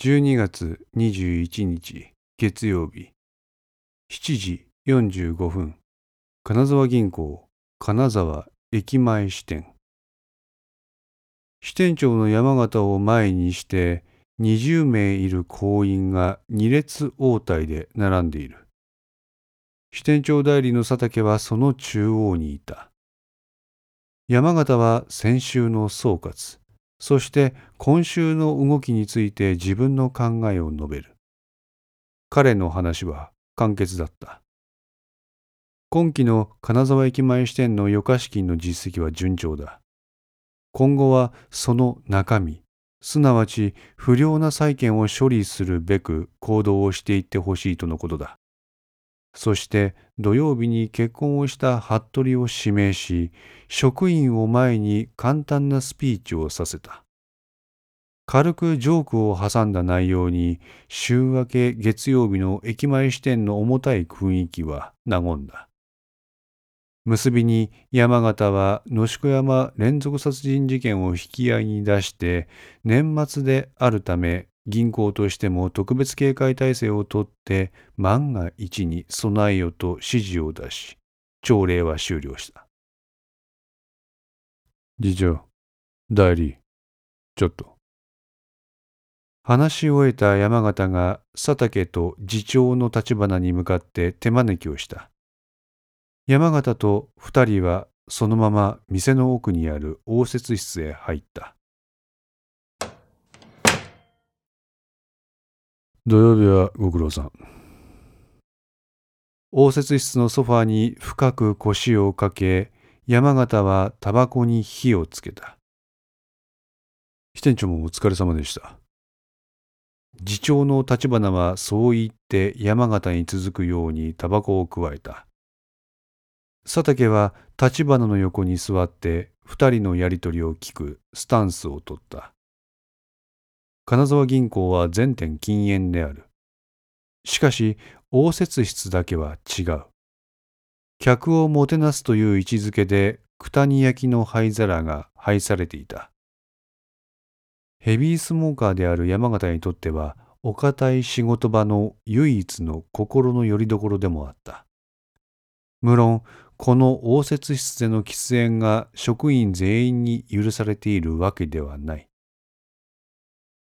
12月21日月曜日。7時45分。金沢銀行金沢駅前支店。支店長の山形を前にして20名いる行員が二列応対で並んでいる。支店長代理の佐竹はその中央にいた。山形は先週の総括。そして今週の動きについて自分の考えを述べる。彼の話は簡潔だった。今期の金沢駅前支店の余価資金の実績は順調だ。今後はその中身、すなわち不良な債権を処理するべく行動をしていってほしいとのことだ。そして土曜日に結婚をした服部を指名し、職員を前に簡単なスピーチをさせた。軽くジョークを挟んだ内容に週明け月曜日の駅前支店の重たい雰囲気は和んだ。結びに山形は野宿山連続殺人事件を引き合いに出して年末であるため銀行としても特別警戒態勢をとって万が一に備えよと指示を出し、朝礼は終了した。次長、代理、ちょっと。話し終えた山形が佐竹と次長の立花に向かって手招きをした。山形と二人はそのまま店の奥にある応接室へ入った。土曜日はご苦労さん。応接室のソファに深く腰をかけ、山形はタバコに火をつけた。支店長もお疲れ様でした。次長の立花はそう言って山形に続くようにタバコをくわえた。佐竹は立花の横に座って二人のやりとりを聞くスタンスをとった。金沢銀行は全店禁煙である。しかし、応接室だけは違う。客をもてなすという位置づけで、九谷焼の灰皿が配されていた。ヘビースモーカーである山形にとっては、お堅い仕事場の唯一の心の拠り所でもあった。無論、この応接室での喫煙が職員全員に許されているわけではない。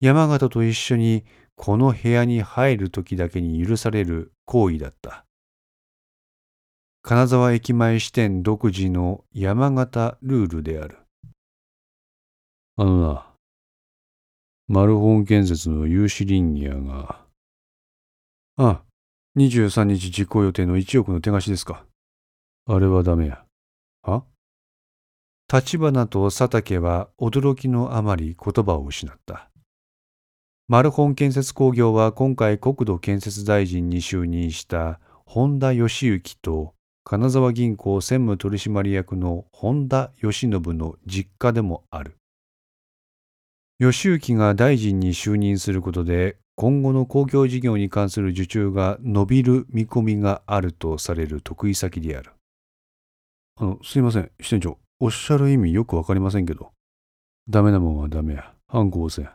山形と一緒にこの部屋に入る時だけに許される行為だった。金沢駅前支店独自の山形ルールである。あのな、マルホン建設の有志林業が。ああ、23日実行予定の1億の手貸しですか。あれはダメや。は立花と佐竹は驚きのあまり言葉を失った。マルホン建設工業は今回国土建設大臣に就任した本田義行と金沢銀行専務取締役の本田義信の実家でもある。義行が大臣に就任することで今後の公共事業に関する受注が伸びる見込みがあるとされる得意先である。あの、すいません、支店長。おっしゃる意味よくわかりませんけど。ダメなもんはダメや。反抗せん。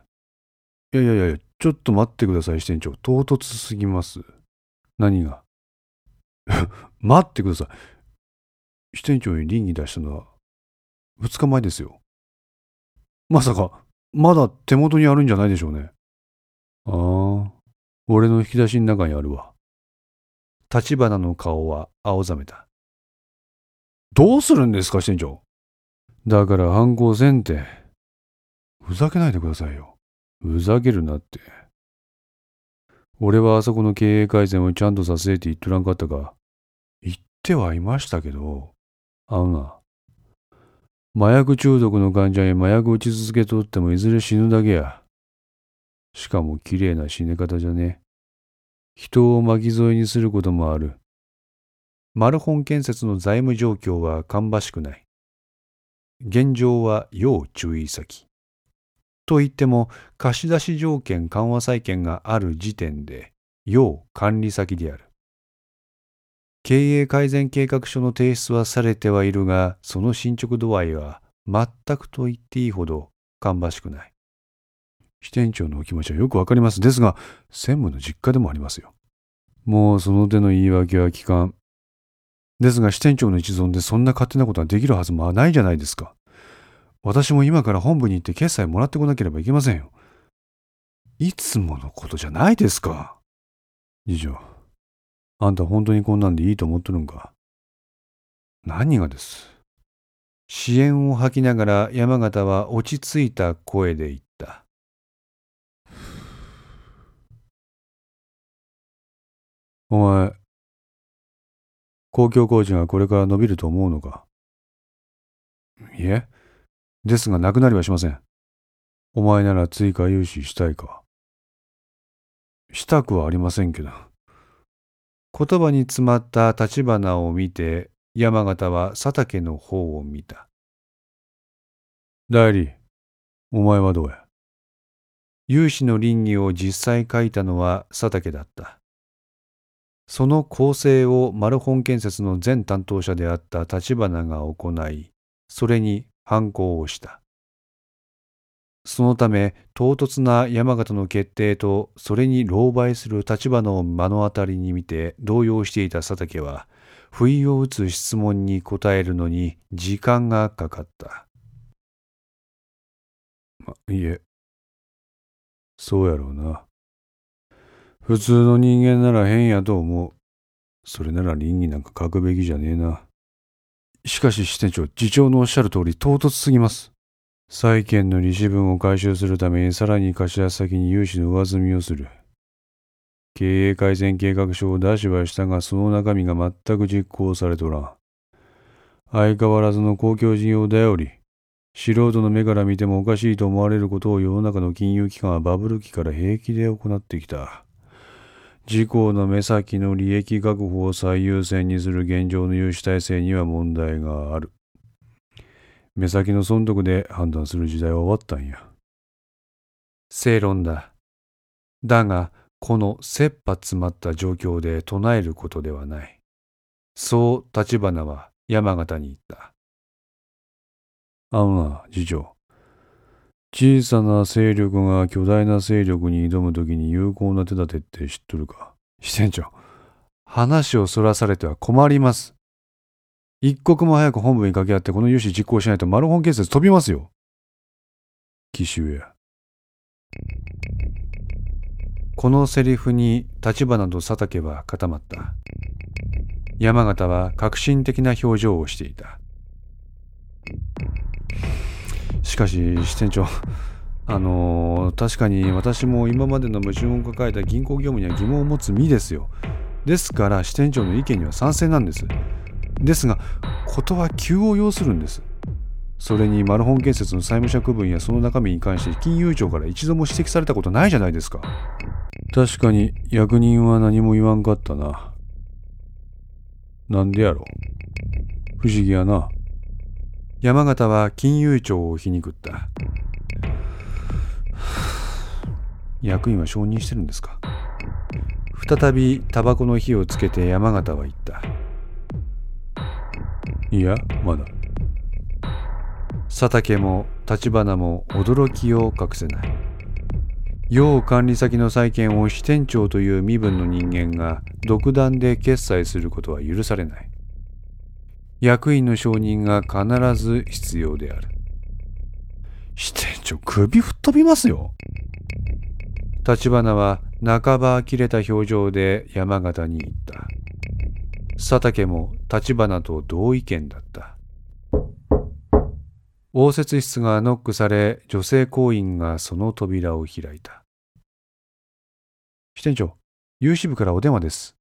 いやいやいや、ちょっと待ってください、支店長。唐突すぎます。何が？待ってください。支店長に倫理出したのは、2日前ですよ。まさか、まだ手元にあるんじゃないでしょうね。ああ、俺の引き出しの中にあるわ。立花の顔は青ざめた。どうするんですか、支店長。だから犯行せんて。ふざけないでくださいよ。ふざけるなって。俺はあそこの経営改善をちゃんとさせて言っとらんかったか。言ってはいましたけど、あのな、麻薬中毒の患者に麻薬打ち続けとってもいずれ死ぬだけや。しかも綺麗な死ね方じゃね。人を巻き添えにすることもある。マルホン建設の財務状況は芳しくない。現状は要注意先。といっても貸出条件緩和債権がある時点で要管理先である。経営改善計画書の提出はされてはいるが、その進捗度合いは全くと言っていいほど芳しくない。支店長のお気持ちはよくわかります。ですが、専務の実家でもありますよ。もうその手の言い訳は聞かん。ですが支店長の一存でそんな勝手なことはできるはずもないじゃないですか。私も今から本部に行って決済もらってこなければいけませんよ。いつものことじゃないですか。次長、あんた本当にこんなんでいいと思ってるんか何がです支援を吐きながら山形は落ち着いた声で言った。お前、公共工事がこれから伸びると思うのかいえ、ですがなくなりはしません。お前なら追加融資したいか？したくはありませんけど。言葉に詰まった立花を見て、山形は佐竹の方を見た。代理、お前はどうや？融資の倫理を実際書いたのは佐竹だった。その構成をマルホン建設の前担当者であった立花が行い、それに反抗をした。そのため、唐突な山形の決定と、それに狼狽する立花を目の当たりに見て動揺していた佐竹は、不意を打つ質問に答えるのに時間がかかった。ま、いえ、そうやろうな。普通の人間なら変やと思う。それなら倫理なんか書くべきじゃねえな。しかし支店長、次長のおっしゃる通り唐突すぎます。債権の利子分を回収するためにさらに貸し出し先に融資の上積みをする。経営改善計画書を出しはしたが、その中身が全く実行されとらん。相変わらずの公共事業だより、素人の目から見てもおかしいと思われることを世の中の金融機関はバブル期から平気で行ってきた。自公の目先の利益確保を最優先にする現状の融資体制には問題がある。目先の損得で判断する時代は終わったんや。正論だ。だが、この切羽詰まった状況で唱えることではない。そう立花は山形に言った。あのな、次長。小さな勢力が巨大な勢力に挑むときに有効な手立てって知っとるか？支店長、話をそらされては困ります。一刻も早く本部に掛け合ってこの融資実行しないとマルホン建設飛びますよ。奇襲や。このセリフに立花と佐竹は固まった。山形は革新的な表情をしていた。しかし支店長あのー、確かに私も今までの矛盾を抱えた銀行業務には疑問を持つ身ですよ。ですから支店長の意見には賛成なんです。ですが事は急を要するんです。それにマルホン建設の債務者区分やその中身に関して金融庁から一度も指摘されたことないじゃないですか。確かに役人は何も言わんかったな。なんでやろ不思議やな。山形は金融庁を皮肉った。役員は承認してるんですか？再びタバコの火をつけて山形は言った。いや、まだ。佐竹も立花も驚きを隠せない。要管理先の債権を支店長という身分の人間が独断で決済することは許されない。役員の承認が必ず必要である。支店長、首吹っ飛びますよ。立花は半ば呆れた表情で山形に言った。佐竹も立花と同意見だった。応接室がノックされ、女性行員がその扉を開いた。支店長、有志部からお電話です。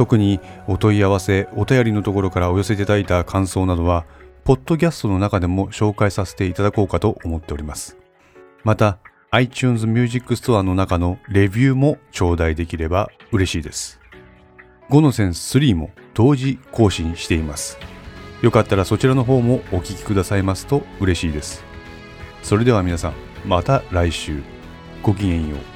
特にお問い合わせお便りのところからお寄せいただいた感想などはポッドキャストの中でも紹介させていただこうかと思っております。また iTunes Music Store の中のレビューも頂戴できれば嬉しいです。5のセンス3も同時更新しています。よかったらそちらの方もお聞きくださいますと嬉しいです。それでは皆さんまた来週。ごきげんよう。